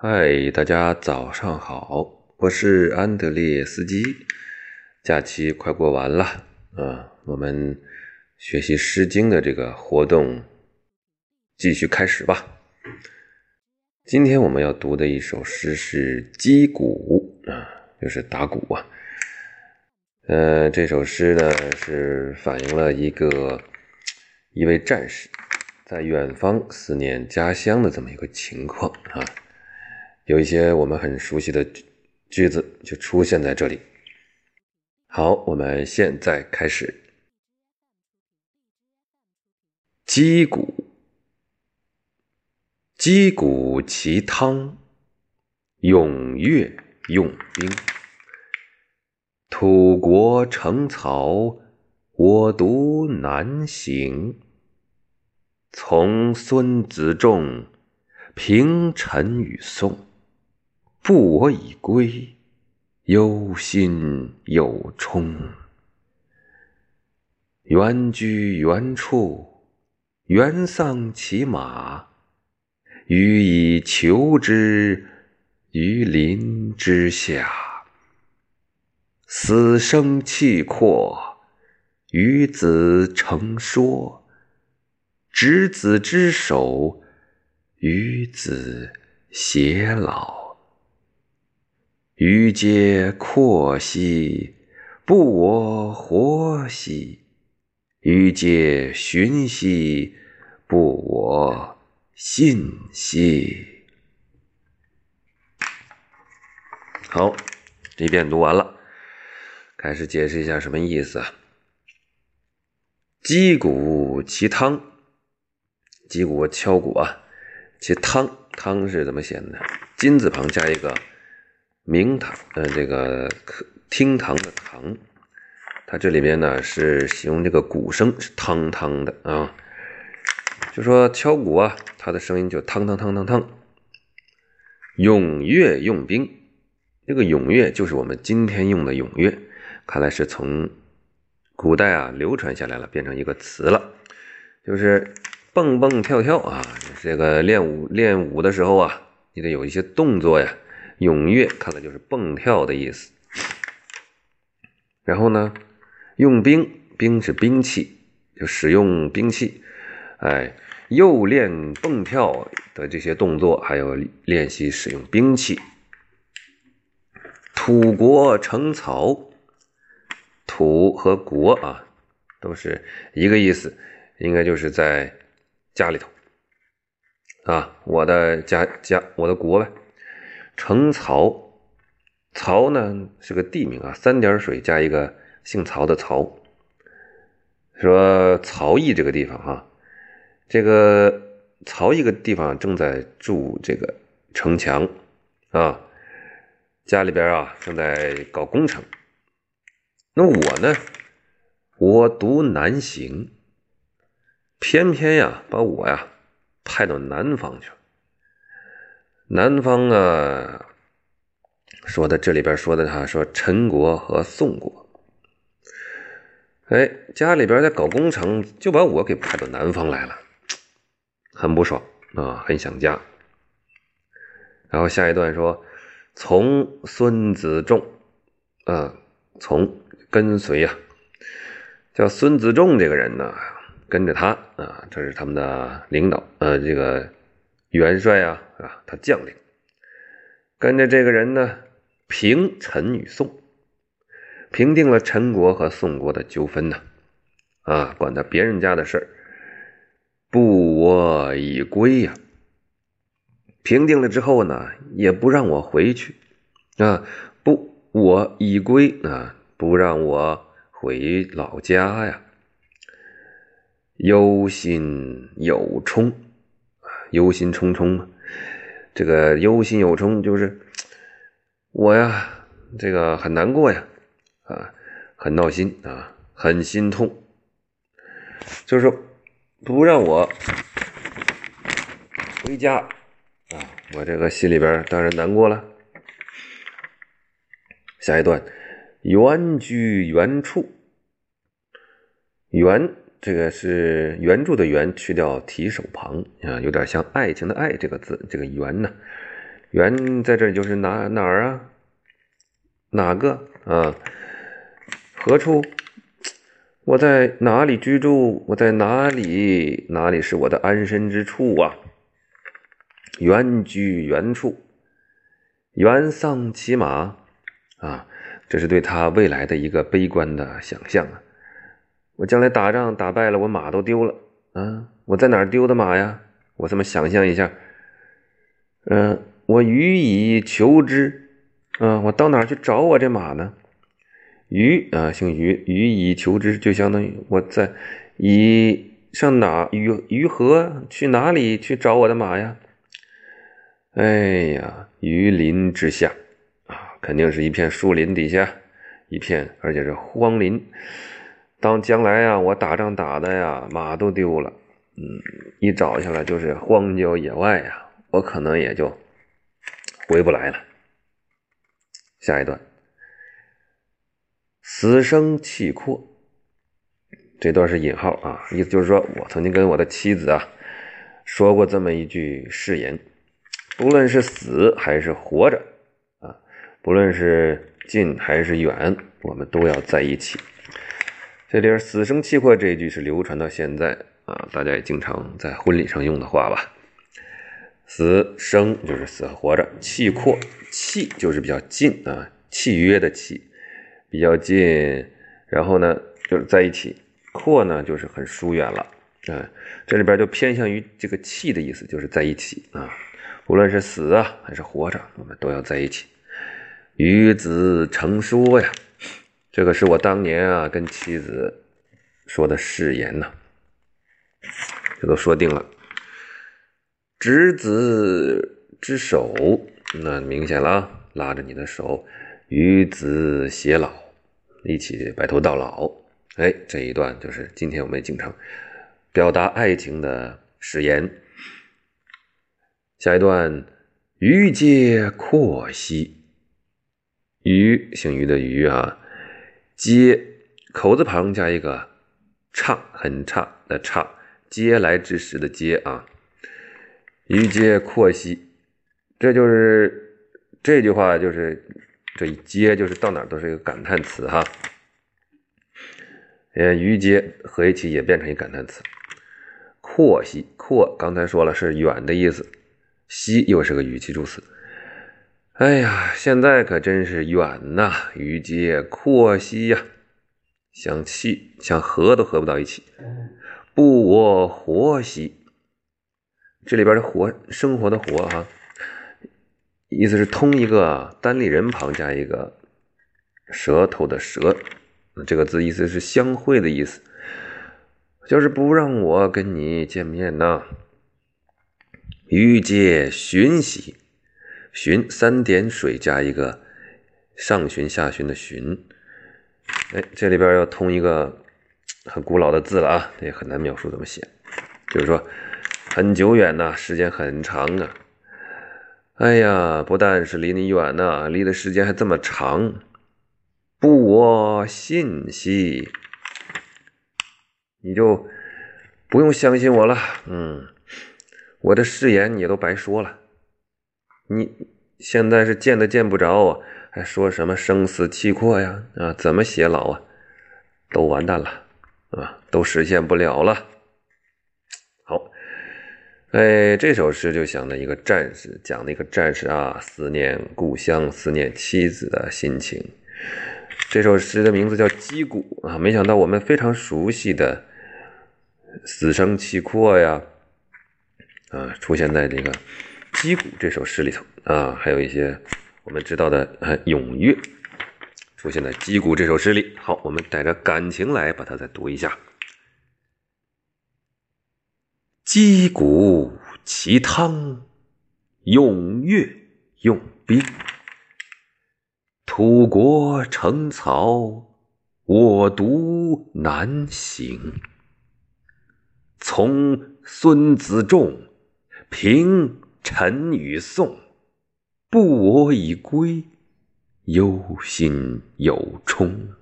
嗨，大家早上好，我是安德烈斯基。假期快过完了啊，我们学习《诗经》的这个活动继续开始吧。今天我们要读的一首诗是《击鼓》啊，就是打鼓啊。呃，这首诗呢是反映了一个一位战士在远方思念家乡的这么一个情况啊。有一些我们很熟悉的句子就出现在这里。好，我们现在开始。击鼓，击鼓其汤，踊跃用兵。土国城曹，我独南行。从孙子仲，平陈与宋。不我已归，忧心有忡。原居原处，原丧其马，予以求之于林之下。死生契阔，与子成说。执子之手，与子偕老。余皆阔兮，不我活兮；余皆寻兮，不我信兮。好，这遍读完了，开始解释一下什么意思啊？击鼓其汤，击鼓敲鼓啊，其汤汤是怎么写的？金字旁加一个。明堂，呃，这个厅堂的堂，它这里边呢是形容这个鼓声是汤汤的啊，就说敲鼓啊，它的声音就汤汤汤汤汤。踊跃用兵，这个踊跃就是我们今天用的踊跃，看来是从古代啊流传下来了，变成一个词了，就是蹦蹦跳跳啊，这个练武练武的时候啊，你得有一些动作呀。踊跃，看来就是蹦跳的意思。然后呢，用兵，兵是兵器，就使用兵器。哎，又练蹦跳的这些动作，还有练习使用兵器。土国成曹，土和国啊，都是一个意思，应该就是在家里头啊，我的家家，我的国呗。成曹，曹呢是个地名啊，三点水加一个姓曹的曹。说曹邑这个地方哈，这个曹一个地方正在筑这个城墙啊，家里边啊正在搞工程。那我呢，我独南行，偏偏呀把我呀派到南方去了。南方啊，说的这里边说的哈，说陈国和宋国，哎，家里边在搞工程，就把我给派到南方来了，很不爽啊，很想家。然后下一段说，从孙子仲，啊，从跟随呀，叫孙子仲这个人呢，跟着他啊，这是他们的领导，呃，这个。元帅啊，啊，他将领跟着这个人呢，平陈与宋，平定了陈国和宋国的纠纷呢，啊，管他别人家的事，不我已归呀。平定了之后呢，也不让我回去啊，不我已归啊，不让我回老家呀，忧心有忡。忧心忡忡嘛，这个忧心有忡就是我呀，这个很难过呀，啊，很闹心啊，很心痛，就是不让我回家啊，我这个心里边当然难过了。下一段，原居原处，原。这个是原著的“原”，去掉提手旁啊，有点像爱情的“爱”这个字。这个“原”呢，原在这里就是哪哪儿啊？哪个啊？何处？我在哪里居住？我在哪里？哪里是我的安身之处啊？原居原处，原丧骑马啊！这是对他未来的一个悲观的想象啊！我将来打仗打败了，我马都丢了啊！我在哪儿丢的马呀？我这么想象一下，嗯，我予以求之啊！我到哪儿去找我这马呢？予啊，姓予，予以求之，就相当于我在以上哪于于何去哪里去找我的马呀？哎呀，于林之下啊，肯定是一片树林底下，一片而且是荒林。当将来呀，我打仗打的呀，马都丢了，嗯，一找下来就是荒郊野外呀，我可能也就回不来了。下一段。死生契阔，这段是引号啊，意思就是说我曾经跟我的妻子啊说过这么一句誓言：不论是死还是活着啊，不论是近还是远，我们都要在一起。这里“死生契阔”这一句是流传到现在啊，大家也经常在婚礼上用的话吧。死生就是死活着，契阔契就是比较近啊，契约的契。比较近，然后呢，就是在一起；阔呢，就是很疏远了。啊，这里边就偏向于这个契的意思，就是在一起啊。无论是死啊，还是活着，我们都要在一起。与子成说呀，这个是我当年啊跟妻子说的誓言呐。这都说定了。执子之手，那明显了，拉着你的手。与子偕老，一起白头到老。哎，这一段就是今天我们经常表达爱情的誓言。下一段，余皆阔兮。余，姓余的余啊，接口字旁加一个差，很差的差，嗟来之时的嗟啊。余皆阔兮，这就是这句话就是。这一接就是到哪都是一个感叹词哈，呃，余接合一起也变成一感叹词。阔兮，阔刚才说了是远的意思，兮又是个语气助词。哎呀，现在可真是远呐，于嗟阔兮呀，想气想合都合不到一起。不我活兮，这里边的活生活的活哈。意思是通一个单立人旁加一个舌头的舌，这个字意思是相会的意思，就是不让我跟你见面呐。于嗟寻兮，寻三点水加一个上旬下旬的旬，哎，这里边要通一个很古老的字了啊，也很难描述怎么写，就是说很久远呐，时间很长啊。哎呀，不但是离你远呐，离的时间还这么长，不我信息，你就不用相信我了。嗯，我的誓言你都白说了。你现在是见都见不着啊，还说什么生死契阔呀？啊，怎么偕老啊？都完蛋了，啊，都实现不了了。好哎，这首诗就讲的一个战士，讲了一个战士啊，思念故乡、思念妻子的心情。这首诗的名字叫《击鼓》啊，没想到我们非常熟悉的“死生契阔”呀，啊，出现在这个《击鼓》这首诗里头啊，还有一些我们知道的“呃踊跃”出现在《击鼓》这首诗里。好，我们带着感情来把它再读一下。击鼓其汤，踊跃用兵。土国城曹，我独难行。从孙子仲，平臣与宋，不我已归，忧心有冲。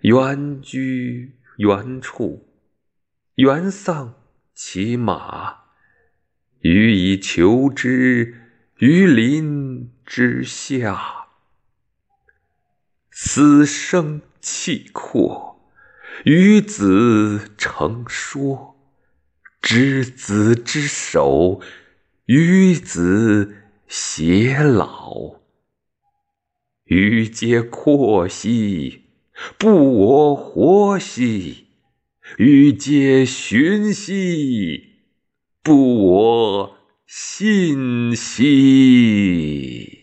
原居原处。原丧其马，予以求之于林之下。死生契阔，与子成说。执子之手，与子偕老。予嗟阔兮，不我活兮；予嗟循兮，不我信兮。